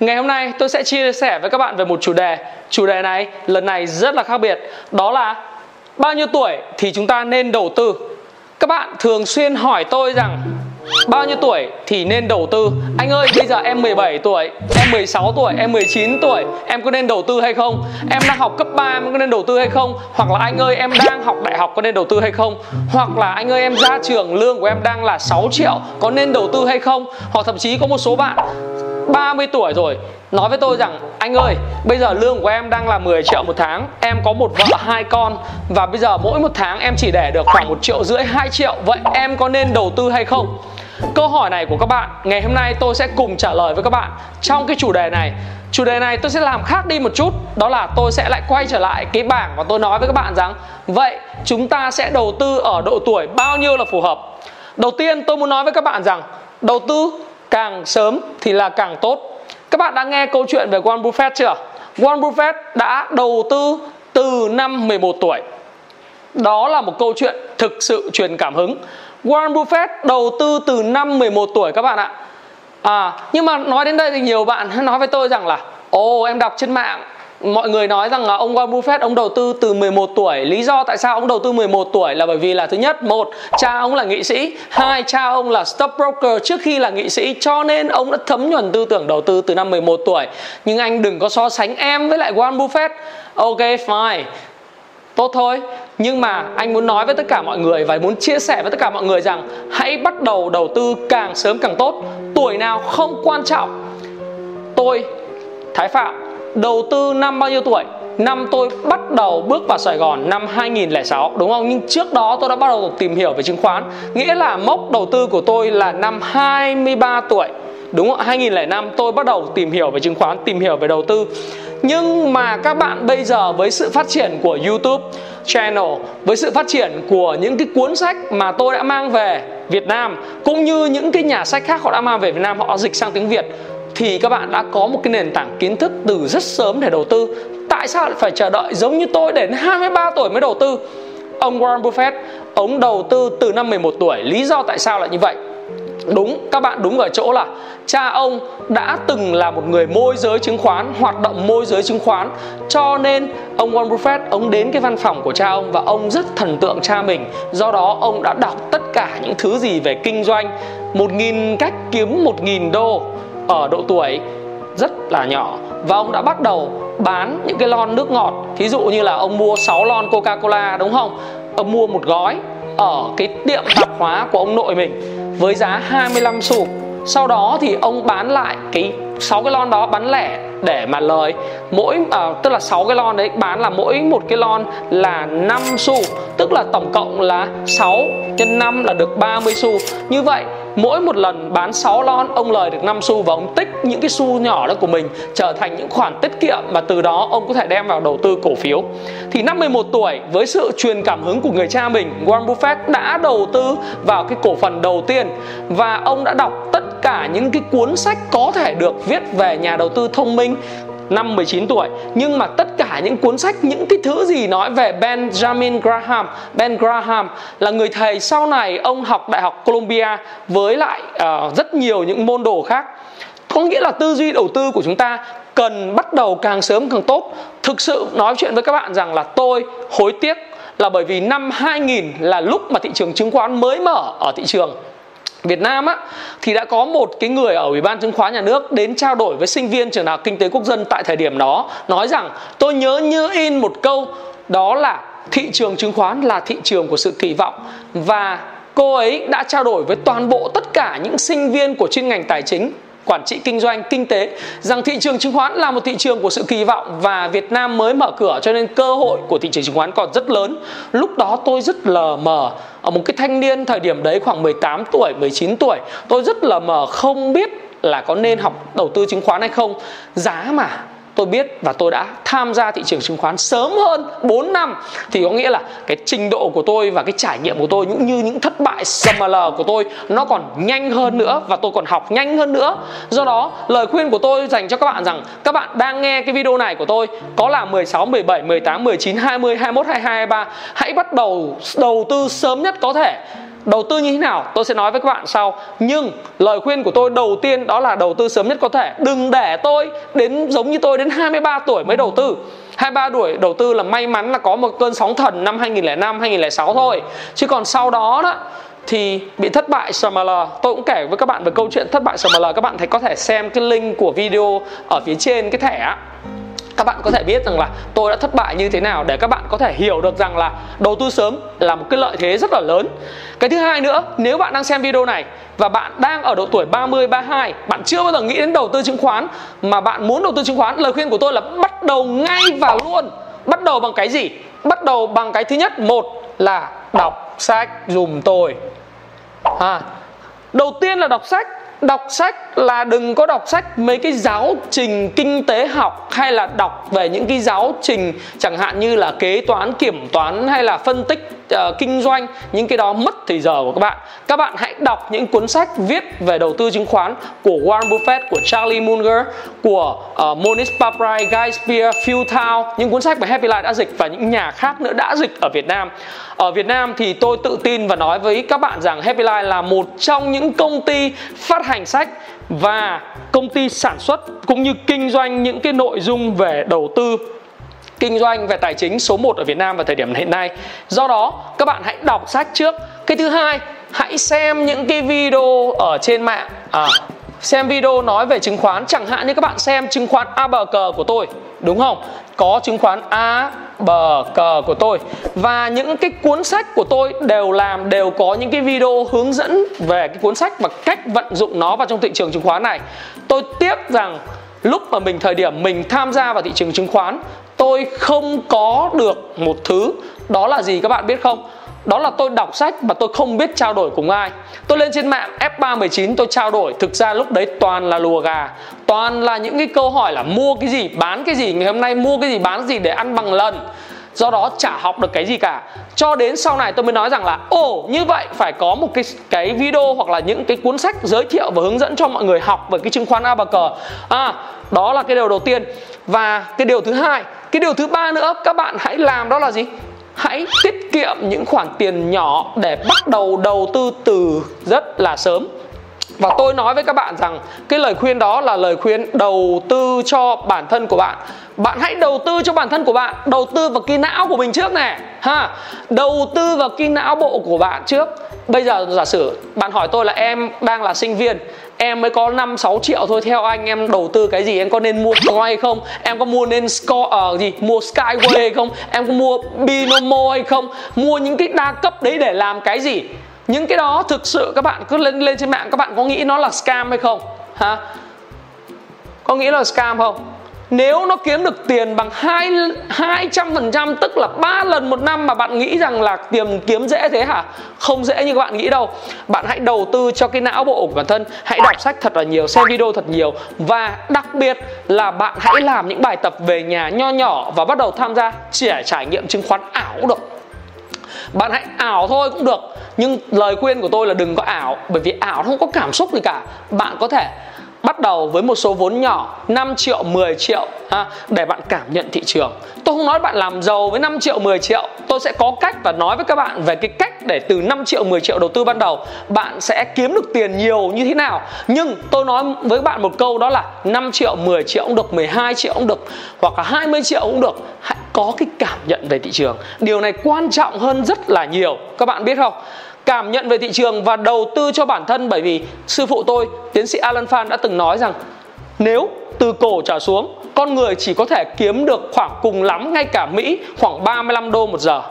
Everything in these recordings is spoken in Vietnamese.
Ngày hôm nay tôi sẽ chia sẻ với các bạn về một chủ đề. Chủ đề này lần này rất là khác biệt. Đó là bao nhiêu tuổi thì chúng ta nên đầu tư. Các bạn thường xuyên hỏi tôi rằng, bao nhiêu tuổi thì nên đầu tư anh ơi, bây giờ em 17 tuổi, em 16 tuổi, em 19 tuổi, em có nên đầu tư hay không em đang học cấp 3 em có nên đầu tư hay không hoặc là anh ơi, em đang học đại học có nên đầu tư hay không hoặc là anh ơi, em ra trường lương của em đang là 6 triệu, có nên đầu tư hay không hoặc thậm chí có một số bạn 30 tuổi rồi. Nói với tôi rằng, anh ơi, bây giờ lương của em đang là 10 triệu một tháng. Em có một vợ, hai con. Và bây giờ mỗi một tháng em chỉ để được khoảng một triệu rưỡi 2 triệu. Vậy em có nên đầu tư hay không? Câu hỏi này của các bạn, ngày hôm nay tôi sẽ cùng trả lời với các bạn. Trong cái chủ đề này, chủ đề này tôi sẽ làm khác đi một chút. Đó là tôi sẽ lại quay trở lại cái bảng và tôi nói với các bạn rằng, vậy chúng ta sẽ đầu tư ở độ tuổi bao nhiêu là phù hợp? Đầu tiên tôi muốn nói với các bạn rằng, đầu tư càng sớm thì là càng tốt. Các bạn đã nghe câu chuyện về Warren Buffett chưa? Warren Buffett đã đầu tư từ năm 11 tuổi. Đó là một câu chuyện thực sự truyền cảm hứng. Warren Buffett đầu tư từ năm 11 tuổi các bạn ạ. À, nhưng mà nói đến đây thì nhiều bạn nói với tôi rằng là ồ em đọc trên mạng mọi người nói rằng là ông Warren Buffett, ông đầu tư từ 11 tuổi. Lý do tại sao ông đầu tư 11 tuổi là bởi vì là thứ nhất, một, cha ông là nghị sĩ. Hai, cha ông là stockbroker trước khi là nghị sĩ, cho nên ông đã thấm nhuần tư tưởng đầu tư từ năm 11 tuổi. Nhưng anh đừng có so sánh em với lại Warren Buffett. Ok, fine. Tốt thôi. Nhưng mà anh muốn nói với tất cả mọi người và muốn chia sẻ với tất cả mọi người rằng hãy bắt đầu đầu tư càng sớm càng tốt. Tuổi nào không quan trọng. Tôi, thái phạm đầu tư năm bao nhiêu tuổi năm tôi bắt đầu bước vào Sài Gòn năm 2006 đúng không? Nhưng trước đó tôi đã bắt đầu tìm hiểu về chứng khoán Nghĩa là mốc đầu tư của tôi là năm 23 tuổi Đúng không? 2005 tôi bắt đầu tìm hiểu về chứng khoán, tìm hiểu về đầu tư Nhưng mà các bạn bây giờ với sự phát triển của YouTube channel Với sự phát triển của những cái cuốn sách mà tôi đã mang về Việt Nam Cũng như những cái nhà sách khác họ đã mang về Việt Nam Họ dịch sang tiếng Việt thì các bạn đã có một cái nền tảng kiến thức từ rất sớm để đầu tư. Tại sao lại phải chờ đợi? Giống như tôi đến 23 tuổi mới đầu tư. Ông Warren Buffett, ông đầu tư từ năm 11 tuổi. Lý do tại sao lại như vậy? Đúng, các bạn đúng ở chỗ là cha ông đã từng là một người môi giới chứng khoán, hoạt động môi giới chứng khoán. Cho nên ông Warren Buffett, ông đến cái văn phòng của cha ông và ông rất thần tượng cha mình. Do đó, ông đã đọc tất cả những thứ gì về kinh doanh. Một nghìn cách kiếm một nghìn đô ở độ tuổi rất là nhỏ. Và ông đã bắt đầu bán những cái lon nước ngọt. Thí dụ như là ông mua 6 lon Coca Cola đúng không? Ông mua một gói ở cái tiệm tạp hóa của ông nội mình với giá 25 xu. Sau đó thì ông bán lại cái 6 cái lon đó bán lẻ để mà lời mỗi à, tức là 6 cái lon đấy bán là mỗi một cái lon là 5 xu. Tức là tổng cộng là 6 nhân 5 là được 30 xu. Như vậy mỗi một lần bán 6 lon, ông lời được 5 xu và ông tích những cái xu nhỏ đó của mình trở thành những khoản tiết kiệm mà từ đó ông có thể đem vào đầu tư cổ phiếu. Thì năm 11 tuổi, với sự truyền cảm hứng của người cha mình, Warren Buffett đã đầu tư vào cái cổ phần đầu tiên và ông đã đọc tất cả những cái cuốn sách có thể được viết về nhà đầu tư thông minh năm 19 tuổi. Nhưng mà tất cả những cuốn sách những cái thứ gì nói về Benjamin Graham Ben Graham là người thầy sau này ông học đại học Columbia với lại uh, rất nhiều những môn đồ khác. Có nghĩa là tư duy đầu tư của chúng ta cần bắt đầu càng sớm càng tốt. Thực sự nói chuyện với các bạn rằng là tôi hối tiếc là bởi vì năm 2000 là lúc mà thị trường chứng khoán mới mở ở thị trường. Việt Nam á, thì đã có một cái người ở Ủy ban chứng khoán nhà nước đến trao đổi với sinh viên trường đại học kinh tế quốc dân tại thời điểm đó, nói rằng, tôi nhớ như in một câu, đó là thị trường chứng khoán là thị trường của sự kỳ vọng và cô ấy đã trao đổi với toàn bộ tất cả những sinh viên của chuyên ngành tài chính, quản trị kinh doanh, kinh tế, rằng thị trường chứng khoán là một thị trường của sự kỳ vọng và Việt Nam mới mở cửa, cho nên cơ hội của thị trường chứng khoán còn rất lớn. Lúc đó tôi rất lờ mờ ở một cái thanh niên thời điểm đấy khoảng 18 tuổi, 19 tuổi, tôi rất là mờ không biết là có nên học đầu tư chứng khoán hay không. Giá mà tôi biết và tôi đã tham gia thị trường chứng khoán sớm hơn 4 năm thì có nghĩa là cái trình độ của tôi và cái trải nghiệm của tôi cũng như những thất bại SML của tôi nó còn nhanh hơn nữa và tôi còn học nhanh hơn nữa. Do đó lời khuyên của tôi dành cho các bạn rằng các bạn đang nghe cái video này của tôi có là 16, 17, 18, 19, 20, 21, 22, 23 hãy bắt đầu đầu tư sớm nhất có thể đầu tư như thế nào, tôi sẽ nói với các bạn sau. Nhưng lời khuyên của tôi đầu tiên đó là đầu tư sớm nhất có thể. Đừng để tôi đến giống như tôi đến 23 tuổi mới đầu tư. 23 tuổi đầu tư là may mắn là có một cơn sóng thần năm 2005 2006 thôi. Chứ còn sau đó đó, thì bị thất bại SML tôi cũng kể với các bạn về câu chuyện thất bại SML các bạn thấy có thể xem cái link của video ở phía trên cái thẻ các bạn có thể biết rằng là tôi đã thất bại như thế nào để các bạn có thể hiểu được rằng là đầu tư sớm là một cái lợi thế rất là lớn. Cái thứ hai nữa, nếu bạn đang xem video này và bạn đang ở độ tuổi 30 32, bạn chưa bao giờ nghĩ đến đầu tư chứng khoán mà bạn muốn đầu tư chứng khoán, lời khuyên của tôi là bắt đầu ngay và luôn. Bắt đầu bằng cái gì? Bắt đầu bằng cái thứ nhất, một là đọc sách dùm tôi. À, đầu tiên là đọc sách đọc sách là đừng có đọc sách mấy cái giáo trình kinh tế học hay là đọc về những cái giáo trình chẳng hạn như là kế toán, kiểm toán hay là phân tích uh, kinh doanh những cái đó mất thời giờ của các bạn. Các bạn hãy đọc những cuốn sách viết về đầu tư chứng khoán của Warren Buffett của Charlie Munger của uh, Monish Paprai Guy Spear Phil Thao những cuốn sách mà Happy Life đã dịch và những nhà khác nữa đã dịch ở Việt Nam. Ở Việt Nam thì tôi tự tin và nói với các bạn rằng Happy Life là một trong những công ty phát hành sách và công ty sản xuất cũng như kinh doanh những cái nội dung về đầu tư kinh doanh về tài chính số 1 ở Việt Nam vào thời điểm hiện nay. Do đó, các bạn hãy đọc sách trước. Cái thứ hai, hãy xem những cái video ở trên mạng. À, xem video nói về chứng khoán chẳng hạn như các bạn xem chứng khoán ABG của tôi đúng không có chứng khoán A bờ cờ của tôi và những cái cuốn sách của tôi đều làm đều có những cái video hướng dẫn về cái cuốn sách và cách vận dụng nó vào trong thị trường chứng khoán này tôi tiếc rằng lúc mà mình thời điểm mình tham gia vào thị trường chứng khoán tôi không có được một thứ. Đó là gì các bạn biết không? Đó là tôi đọc sách mà tôi không biết trao đổi cùng ai. Tôi lên trên mạng F319 tôi trao đổi. Thực ra lúc đấy toàn là lùa gà. Toàn là những cái câu hỏi là mua cái gì, bán cái gì. Ngày hôm nay mua cái gì, bán cái gì để ăn bằng lần. Do đó chả học được cái gì cả. Cho đến sau này tôi mới nói rằng là, ồ, như vậy phải có một cái cái video hoặc là những cái cuốn sách giới thiệu và hướng dẫn cho mọi người học về cái chứng khoán a bờ cờ à đó là cái điều đầu tiên và cái điều thứ hai, cái điều thứ ba nữa, các bạn hãy làm đó là gì? Hãy tiết kiệm những khoản tiền nhỏ để bắt đầu đầu tư từ rất là sớm và tôi nói với các bạn rằng cái lời khuyên đó là lời khuyên đầu tư cho bản thân của bạn. Bạn hãy đầu tư cho bản thân của bạn đầu tư vào cái não của mình trước này ha. Đầu tư vào cái não bộ của bạn trước. Bây giờ giả sử bạn hỏi tôi là em đang là sinh viên em mới có 5 6 triệu thôi theo anh em đầu tư cái gì? Em có nên mua coin hay không? Em có mua nên score ở uh, gì? Mua skyway hay không? Em có mua binomo hay không? Mua những cái đa cấp đấy để làm cái gì? Những cái đó thực sự các bạn cứ lên lên trên mạng, các bạn có nghĩ nó là scam hay không? Hả? Có nghĩ là scam không? Nếu nó kiếm được tiền bằng hai hai trăm phần trăm, tức là ba lần một năm mà bạn nghĩ rằng là tiền kiếm dễ thế hả? Không dễ như các bạn nghĩ đâu. Bạn hãy đầu tư cho cái não bộ của bản thân. Hãy đọc sách thật là nhiều, xem video thật nhiều. Và đặc biệt là bạn hãy làm những bài tập về nhà nho nhỏ và bắt đầu tham gia trẻ trải nghiệm chứng khoán ảo được bạn hãy ảo thôi cũng được, nhưng lời khuyên của tôi là đừng có ảo, bởi vì ảo không có cảm xúc gì cả. Bạn có thể bắt đầu với một số vốn nhỏ 5 triệu 10 triệu ha, để bạn cảm nhận thị trường. Tôi không nói bạn làm giàu với 5 triệu 10 triệu. Tôi sẽ có cách và nói với các bạn về cái cách để từ 5 triệu 10 triệu đầu tư ban đầu bạn sẽ kiếm được tiền nhiều như thế nào. Nhưng tôi nói với bạn một câu đó là 5 triệu 10 triệu cũng được 12 triệu cũng được hoặc là 20 triệu cũng được. Hãy có cái cảm nhận về thị trường. Điều này quan trọng hơn rất là nhiều. Các bạn biết không? Cảm nhận về thị trường và đầu tư cho bản thân. Bởi vì sư phụ tôi, tiến sĩ Alan Phan đã từng nói rằng, nếu từ cổ trở xuống, con người chỉ có thể kiếm được khoảng cùng lắm ngay cả Mỹ, khoảng 35 đô một giờ.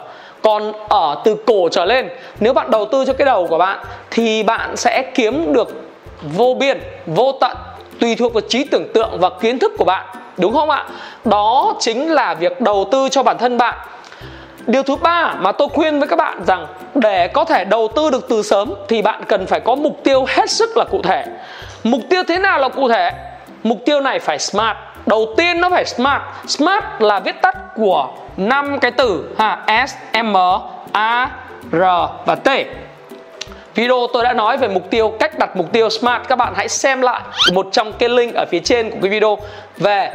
Còn ở từ cổ trở lên, nếu bạn đầu tư cho cái đầu của bạn, thì bạn sẽ kiếm được vô biên, vô tận, tùy thuộc vào trí tưởng tượng và kiến thức của bạn. Đúng không ạ? Đó chính là việc đầu tư cho bản thân bạn điều thứ ba mà tôi khuyên với các bạn rằng để có thể đầu tư được từ sớm thì bạn cần phải có mục tiêu hết sức là cụ thể. Mục tiêu thế nào là cụ thể? Mục tiêu này phải smart. Đầu tiên nó phải smart. Smart là viết tắt của năm cái từ ha s m a r và t. Video tôi đã nói về mục tiêu, cách đặt mục tiêu SMART. Các bạn hãy xem lại một trong cái link ở phía trên của cái video. Về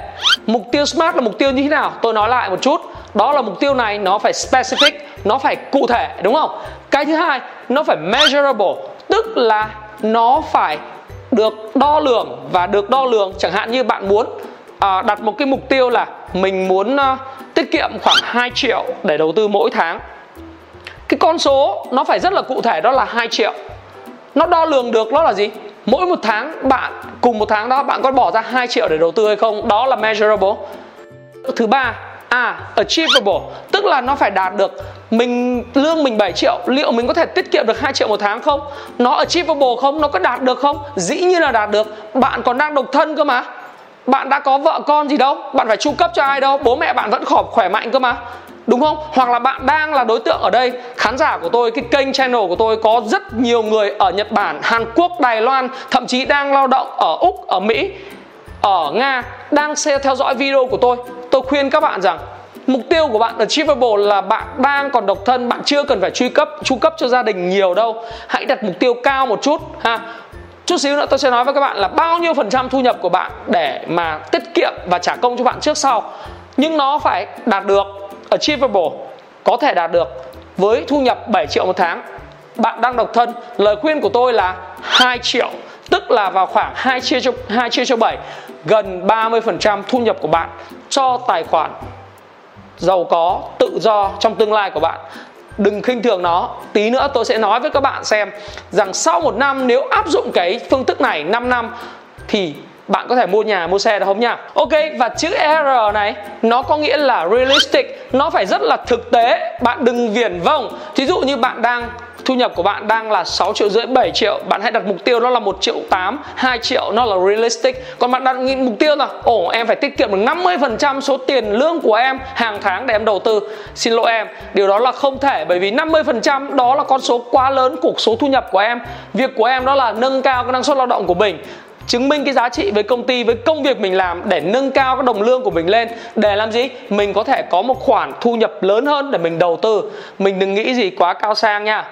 mục tiêu SMART là mục tiêu như thế nào? Tôi nói lại một chút. Đó là mục tiêu này nó phải specific, nó phải cụ thể đúng không? Cái thứ hai, nó phải measurable Tức là nó phải được đo lường và được đo lường Chẳng hạn như bạn muốn à, đặt một cái mục tiêu là mình muốn uh, tiết kiệm khoảng 2 triệu để đầu tư mỗi tháng. Cái con số nó phải rất là cụ thể đó là 2 triệu. Nó đo lường được nó là gì? Mỗi một tháng bạn cùng một tháng đó bạn có bỏ ra 2 triệu để đầu tư hay không? Đó là measurable. Thứ ba à achievable. Tức là nó phải đạt được mình, lương mình 7 triệu. Liệu mình có thể tiết kiệm được 2 triệu một tháng không? Nó achievable không? Nó có đạt được không? Dĩ nhiên là đạt được. Bạn còn đang độc thân cơ mà. Bạn đã có vợ con gì đâu. Bạn phải chu cấp cho ai đâu. Bố mẹ bạn vẫn khỏe khỏe mạnh cơ mà. Đúng không? Hoặc là bạn đang là đối tượng ở đây. Khán giả của tôi, cái kênh channel của tôi có rất nhiều người ở nhật bản, hàn quốc, đài loan, thậm chí đang lao động ở úc, ở mỹ ở nga đang theo dõi video của tôi tôi khuyên các bạn rằng mục tiêu của bạn achievable là bạn đang còn độc thân, bạn chưa cần phải truy cấp, chu cấp cho gia đình nhiều đâu. Hãy đặt mục tiêu cao một chút, ha. Chút xíu nữa tôi sẽ nói với các bạn là bao nhiêu phần trăm thu nhập của bạn để mà tiết kiệm và trả công cho bạn trước sau. Nhưng nó phải đạt được achievable có thể đạt được với thu nhập 7 triệu một tháng. Bạn đang độc thân, lời khuyên của tôi là 2 triệu, tức là vào khoảng 2 chia cho 2 chia cho 7 gần 30% thu nhập của bạn cho tài khoản giàu có tự do trong tương lai của bạn. Đừng khinh thường nó. Tí nữa tôi sẽ nói với các bạn xem rằng sau một năm nếu áp dụng cái phương thức này 5 năm thì bạn có thể mua nhà, mua xe được không nha ok, và chữ R này, nó có nghĩa là realistic. Nó phải rất là thực tế. Bạn đừng viển vông. Thí dụ như bạn đang, thu nhập của bạn đang là 6 triệu rưỡi 7 triệu. Bạn hãy đặt mục tiêu nó là 1 triệu 8 2 triệu. Nó là realistic. Còn bạn đặt mục tiêu là, ồ, em phải tiết kiệm được 50% số tiền lương của em hàng tháng để em đầu tư. Xin lỗi em, điều đó là không thể, bởi vì 50% đó là con số quá lớn của số thu nhập của em. Việc của em đó là nâng cao cái năng suất lao động của mình chứng minh cái giá trị với công ty, với công việc mình làm để nâng cao cái đồng lương của mình lên. Để làm gì? Mình có thể có một khoản thu nhập lớn hơn để mình đầu tư. Mình đừng nghĩ gì quá cao sang nha.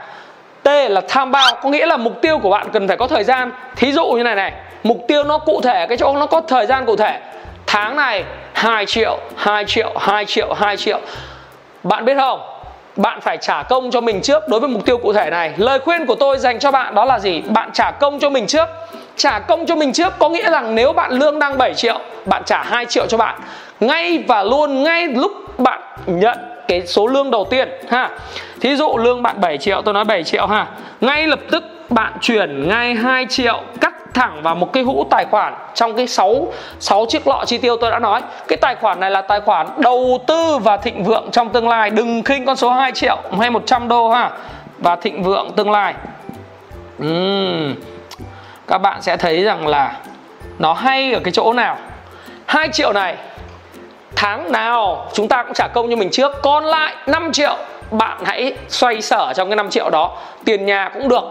T là time bao, có nghĩa là mục tiêu của bạn cần phải có thời gian. Thí dụ như này này, mục tiêu nó cụ thể, cái chỗ nó có thời gian cụ thể. Tháng này 2 triệu 2 triệu 2 triệu 2 triệu. Bạn biết không? Bạn phải trả công cho mình trước đối với mục tiêu cụ thể này. Lời khuyên của tôi dành cho bạn đó là gì? Bạn trả công cho mình trước trả công cho mình trước có nghĩa rằng nếu bạn lương đang 7 triệu bạn trả 2 triệu cho bạn ngay và luôn ngay lúc bạn nhận cái số lương đầu tiên ha thí dụ lương bạn 7 triệu tôi nói 7 triệu ha ngay lập tức bạn chuyển ngay 2 triệu cắt thẳng vào một cái hũ tài khoản trong cái 6 6 chiếc lọ chi tiêu tôi đã nói. Cái tài khoản này là tài khoản đầu tư và thịnh vượng trong tương lai, đừng khinh con số 2 triệu hay 100 đô ha. Và thịnh vượng tương lai. Uhm. Các bạn sẽ thấy rằng là nó hay ở cái chỗ nào. 2 triệu này tháng nào chúng ta cũng trả công cho mình trước, còn lại 5 triệu bạn hãy xoay sở trong cái 5 triệu đó tiền nhà cũng được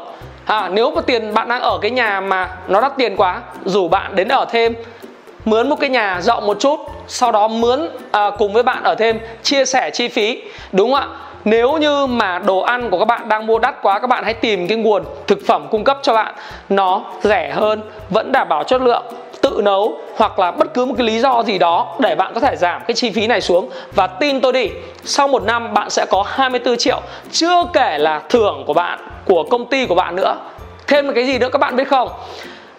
à, nếu mà tiền bạn đang ở cái nhà mà nó đắt tiền quá rủ bạn đến ở thêm mướn một cái nhà rộng một chút sau đó mướn à, cùng với bạn ở thêm chia sẻ chi phí đúng không ạ nếu như mà đồ ăn của các bạn đang mua đắt quá, các bạn hãy tìm cái nguồn thực phẩm cung cấp cho bạn. Nó rẻ hơn, vẫn đảm bảo chất lượng, tự nấu hoặc là bất cứ một cái lý do gì đó để bạn có thể giảm cái chi phí này xuống. Và tin tôi đi, sau một năm bạn sẽ có 24 triệu, chưa kể là thưởng của bạn, của công ty của bạn nữa. Thêm một cái gì nữa các bạn biết không?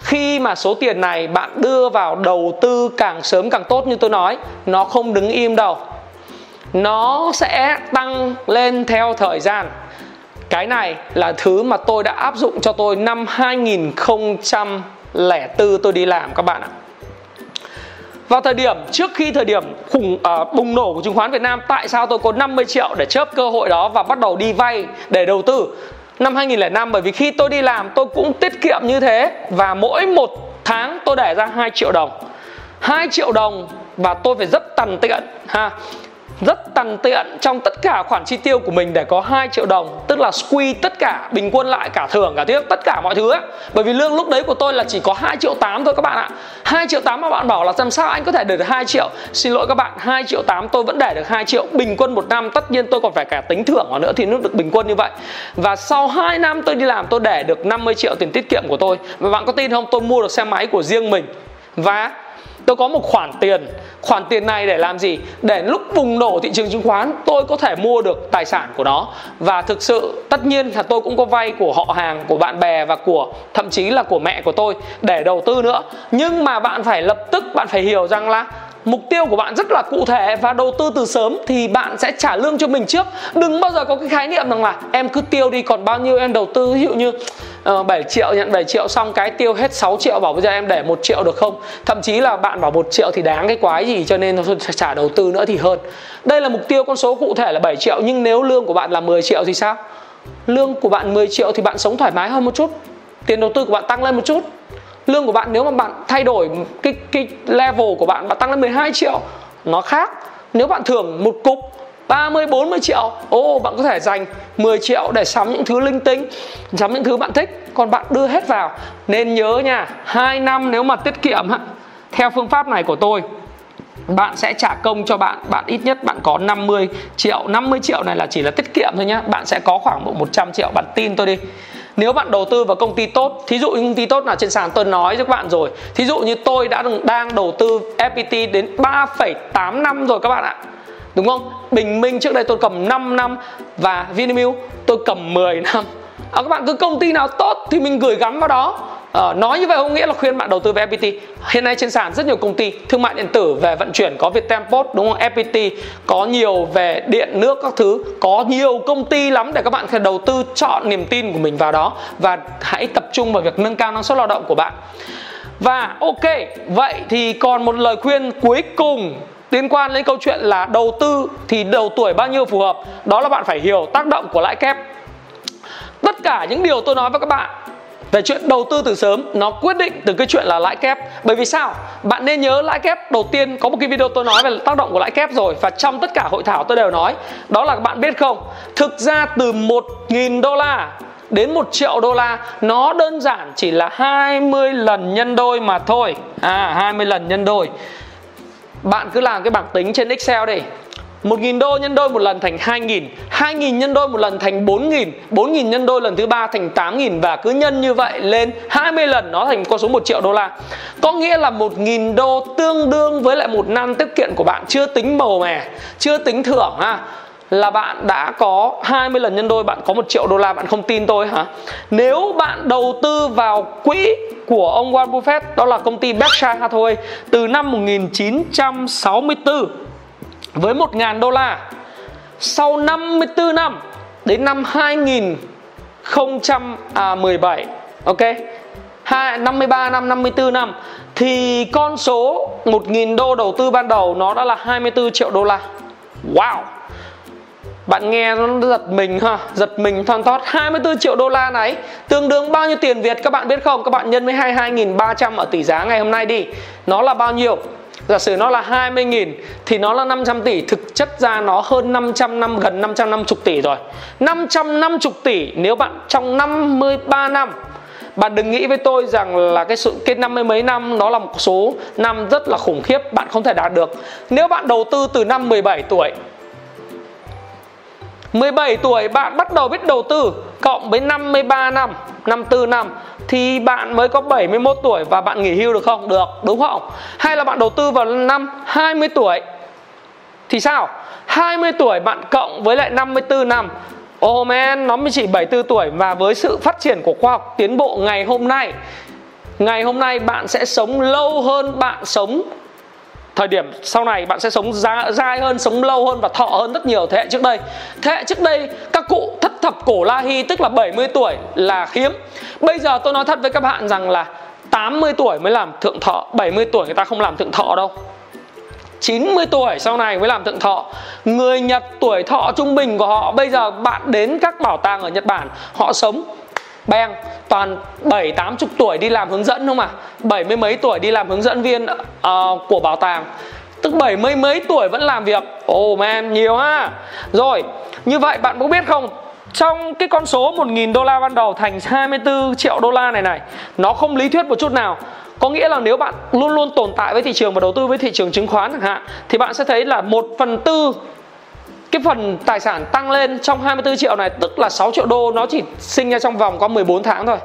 Khi mà số tiền này bạn đưa vào đầu tư càng sớm càng tốt như tôi nói, nó không đứng im đâu nó sẽ tăng lên theo thời gian. Cái này là thứ mà tôi đã áp dụng cho tôi năm 2004 tôi đi làm các bạn ạ. Vào thời điểm trước khi thời điểm khủng uh, bùng nổ của chứng khoán Việt Nam tại sao tôi có 50 triệu để chớp cơ hội đó và bắt đầu đi vay để đầu tư? Năm 2005 bởi vì khi tôi đi làm tôi cũng tiết kiệm như thế và mỗi một tháng tôi để ra 2 triệu đồng. 2 triệu đồng và tôi phải rất tằn tiện ha rất tăng tiện trong tất cả khoản chi tiêu của mình để có 2 triệu đồng, tức là squeeze tất cả bình quân lại, cả thưởng, cả tiếp, tất cả mọi thứ ấy. bởi vì lương lúc đấy của tôi là chỉ có 2 triệu 8 thôi các bạn ạ. 2 triệu 8 mà bạn bảo là làm sao anh có thể để được 2 triệu. Xin lỗi các bạn 2 triệu 8 tôi vẫn để được 2 triệu. Bình quân một năm, tất nhiên tôi còn phải cả tính thưởng nữa thì nó được bình quân như vậy. Và sau 2 năm tôi đi làm, tôi để được 50 triệu tiền tiết kiệm của tôi. Và bạn có tin không? Tôi mua được xe máy của riêng mình. Và tôi có một khoản tiền. Khoản tiền này để làm gì? Để lúc bùng nổ thị trường chứng khoán, tôi có thể mua được tài sản của nó. Và thực sự, tất nhiên là tôi cũng có vay của họ hàng, của bạn bè và của, thậm chí là của mẹ của tôi để đầu tư nữa. Nhưng mà bạn phải lập tức, bạn phải hiểu rằng là mục tiêu của bạn rất là cụ thể và đầu tư từ sớm thì bạn sẽ trả lương cho mình trước. Đừng bao giờ có cái khái niệm rằng là em cứ tiêu đi, còn bao nhiêu em đầu tư. Ví dụ như Ờ, uh, 7 triệu nhận 7 triệu xong cái tiêu hết 6 triệu bảo bây giờ em để một triệu được không? Thậm chí là bạn bảo một triệu thì đáng cái quái gì cho nên thôi trả đầu tư nữa thì hơn. Đây là mục tiêu con số cụ thể là 7 triệu nhưng nếu lương của bạn là 10 triệu thì sao? Lương của bạn 10 triệu thì bạn sống thoải mái hơn một chút. Tiền đầu tư của bạn tăng lên một chút. Lương của bạn nếu mà bạn thay đổi cái cái level của bạn bạn tăng lên 12 triệu nó khác. Nếu bạn thưởng một cục 30 40 triệu. Ô, oh, bạn có thể dành 10 triệu để sắm những thứ linh tinh Sắm những thứ bạn thích. Còn bạn đưa hết vào. Nên nhớ nha 2 năm nếu mà tiết kiệm Theo phương pháp này của tôi bạn sẽ trả công cho bạn. Bạn ít nhất bạn có 50 triệu. 50 triệu này là chỉ là tiết kiệm thôi nhá. Bạn sẽ có khoảng độ 100 triệu. Bạn tin tôi đi. Nếu bạn đầu tư vào công ty tốt thí dụ như công ty tốt nào trên sàn tôi nói với các bạn rồi. Thí dụ như tôi đã đang đầu tư FPT đến 3,8 năm rồi các bạn ạ đúng không? Bình Minh trước đây tôi cầm 5 năm và Vinamilk tôi cầm 10 năm. À, các bạn cứ công ty nào tốt thì mình gửi gắm vào đó. À, nói như vậy không nghĩa là khuyên bạn đầu tư về FPT hiện nay trên sàn rất nhiều công ty thương mại điện tử về vận chuyển có Viettel Post đúng không? FPT có nhiều về điện nước các thứ. Có nhiều công ty lắm để các bạn phải đầu tư chọn niềm tin của mình vào đó. Và hãy tập trung vào việc nâng cao năng suất lao động của bạn. Và ok vậy thì còn một lời khuyên cuối cùng liên quan đến câu chuyện là đầu tư thì đầu tuổi bao nhiêu phù hợp, đó là bạn phải hiểu tác động của lãi kép. Tất cả những điều tôi nói với các bạn về chuyện đầu tư từ sớm, nó quyết định từ cái chuyện là lãi kép. Bởi vì sao? Bạn nên nhớ lãi kép đầu tiên, có một cái video tôi nói về tác động của lãi kép rồi, và trong tất cả hội thảo tôi đều nói, đó là các bạn biết không? Thực ra từ 1.000 đô la đến 1 triệu đô la, nó đơn giản chỉ là 20 lần nhân đôi mà thôi. À 20 lần nhân đôi bạn cứ làm cái bảng tính trên Excel đi. 1.000 đô nhân đôi một lần thành 2.000 2.000 nhân đôi một lần thành 4.000 4.000 nhân đôi lần thứ ba thành 8.000 Và cứ nhân như vậy lên 20 lần nó thành con số 1 triệu đô la. Có nghĩa là 1.000 đô tương đương với lại một năm tiết kiệm của bạn Chưa tính màu mè Chưa tính thưởng ha là bạn đã có 20 lần nhân đôi, bạn có 1 triệu đô la, bạn không tin tôi hả? Nếu bạn đầu tư vào quỹ của ông Warren Buffett, đó là công ty Berkshire Hathaway, từ năm 1964 với 1.000 đô la, sau 54 năm, đến năm 2017 ok? 53 năm 54 năm thì con số 1.000 đô đầu tư ban đầu nó đã là 24 triệu đô la. Wow! Bạn nghe nó giật mình ha, Giật mình thon thót. 24 triệu đô la này, Tương đương bao nhiêu tiền Việt các bạn biết không? Các bạn nhân với 22.300 ở tỷ giá ngày hôm nay đi. Nó là bao nhiêu? Giả sử nó là 20.000 thì nó là 500 tỷ. Thực chất ra nó hơn 500 năm, gần 550 tỷ rồi. 550 tỷ nếu bạn trong 53 năm. Bạn đừng nghĩ với tôi rằng là cái sự cái năm mươi mấy năm, nó là một số năm rất là khủng khiếp, bạn không thể đạt được. Nếu bạn đầu tư từ năm 17 tuổi 17 tuổi bạn bắt đầu biết đầu tư cộng với 53 năm 54 năm thì bạn mới có 71 tuổi và bạn nghỉ hưu được không? Được, đúng không? Hay là bạn đầu tư vào năm 20 tuổi thì sao? 20 tuổi bạn cộng với lại 54 năm Oh man, nó mới chỉ 74 tuổi và với sự phát triển của khoa học tiến bộ ngày hôm nay Ngày hôm nay bạn sẽ sống lâu hơn bạn sống thời điểm sau này bạn sẽ sống dai hơn, sống lâu hơn và thọ hơn rất nhiều thế hệ trước đây. Thế hệ trước đây, các cụ thất thập cổ la hi, tức là 70 tuổi là hiếm bây giờ tôi nói thật với các bạn rằng là 80 tuổi mới làm thượng thọ 70 tuổi người ta không làm thượng thọ đâu. 90 tuổi sau này mới làm thượng thọ. Người Nhật tuổi thọ trung bình của họ, Bây giờ bạn đến các bảo tàng ở Nhật Bản, Họ sống bang toàn bảy tám chục tuổi đi làm hướng dẫn không à bảy mươi mấy tuổi đi làm hướng dẫn viên uh, của bảo tàng. Tức bảy mươi mấy tuổi vẫn làm việc. Oh man nhiều ha. Rồi như vậy bạn có biết không? Trong cái con số 1.000 đô la ban đầu thành 24 triệu đô la này này nó không lý thuyết một chút nào. Có nghĩa là nếu bạn luôn luôn tồn tại với thị trường và đầu tư với thị trường chứng khoán chẳng hạn thì bạn sẽ thấy là một phần tư cái phần tài sản tăng lên trong 24 triệu này tức là 6 triệu đô nó chỉ sinh ra trong vòng có 14 tháng thôi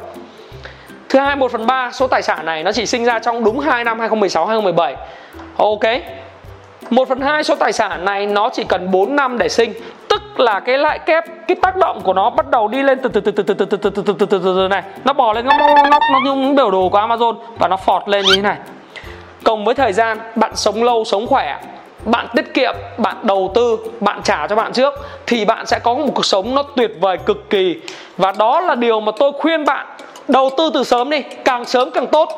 Thứ hai 1 phần 3 số tài sản này nó chỉ sinh ra trong đúng 2 năm 2016 2017 Ok 1 phần 2 số tài sản này nó chỉ cần 4 năm để sinh Tức là cái lãi kép Cái tác động của nó bắt đầu đi lên từ từ từ từ từ từ từ từ từ từ từ từ từ này Nó bò lên nó nó Nó như biểu đồ của Amazon Và nó phọt lên như thế này Cộng với thời gian bạn sống lâu sống khỏe bạn tiết kiệm, bạn đầu tư, bạn trả cho bạn trước, thì bạn sẽ có một cuộc sống nó tuyệt vời cực kỳ. Và đó là điều mà tôi khuyên bạn, đầu tư từ sớm đi, càng sớm càng tốt.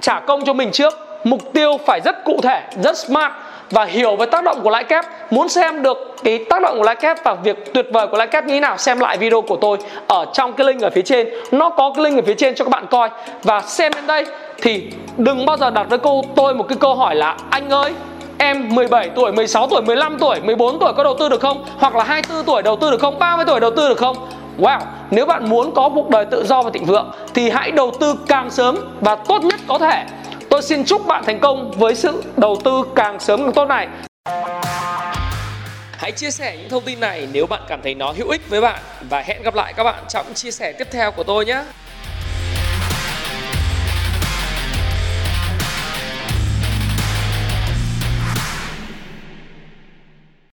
Trả công cho mình trước, mục tiêu phải rất cụ thể, rất smart và hiểu về tác động của lãi kép muốn xem được cái tác động của lãi kép và việc tuyệt vời của lãi kép như thế nào xem lại video của tôi ở trong cái link ở phía trên nó có cái link ở phía trên cho các bạn coi và xem đến đây thì đừng bao giờ đặt với cô tôi một cái câu hỏi là anh ơi em 17 tuổi, 16 tuổi, 15 tuổi, 14 tuổi có đầu tư được không? Hoặc là 24 tuổi đầu tư được không? 30 tuổi đầu tư được không? Wow, nếu bạn muốn có cuộc đời tự do và thịnh vượng thì hãy đầu tư càng sớm và tốt nhất có thể. Tôi xin chúc bạn thành công với sự đầu tư càng sớm càng tốt này. Hãy chia sẻ những thông tin này nếu bạn cảm thấy nó hữu ích với bạn và hẹn gặp lại các bạn trong chia sẻ tiếp theo của tôi nhé.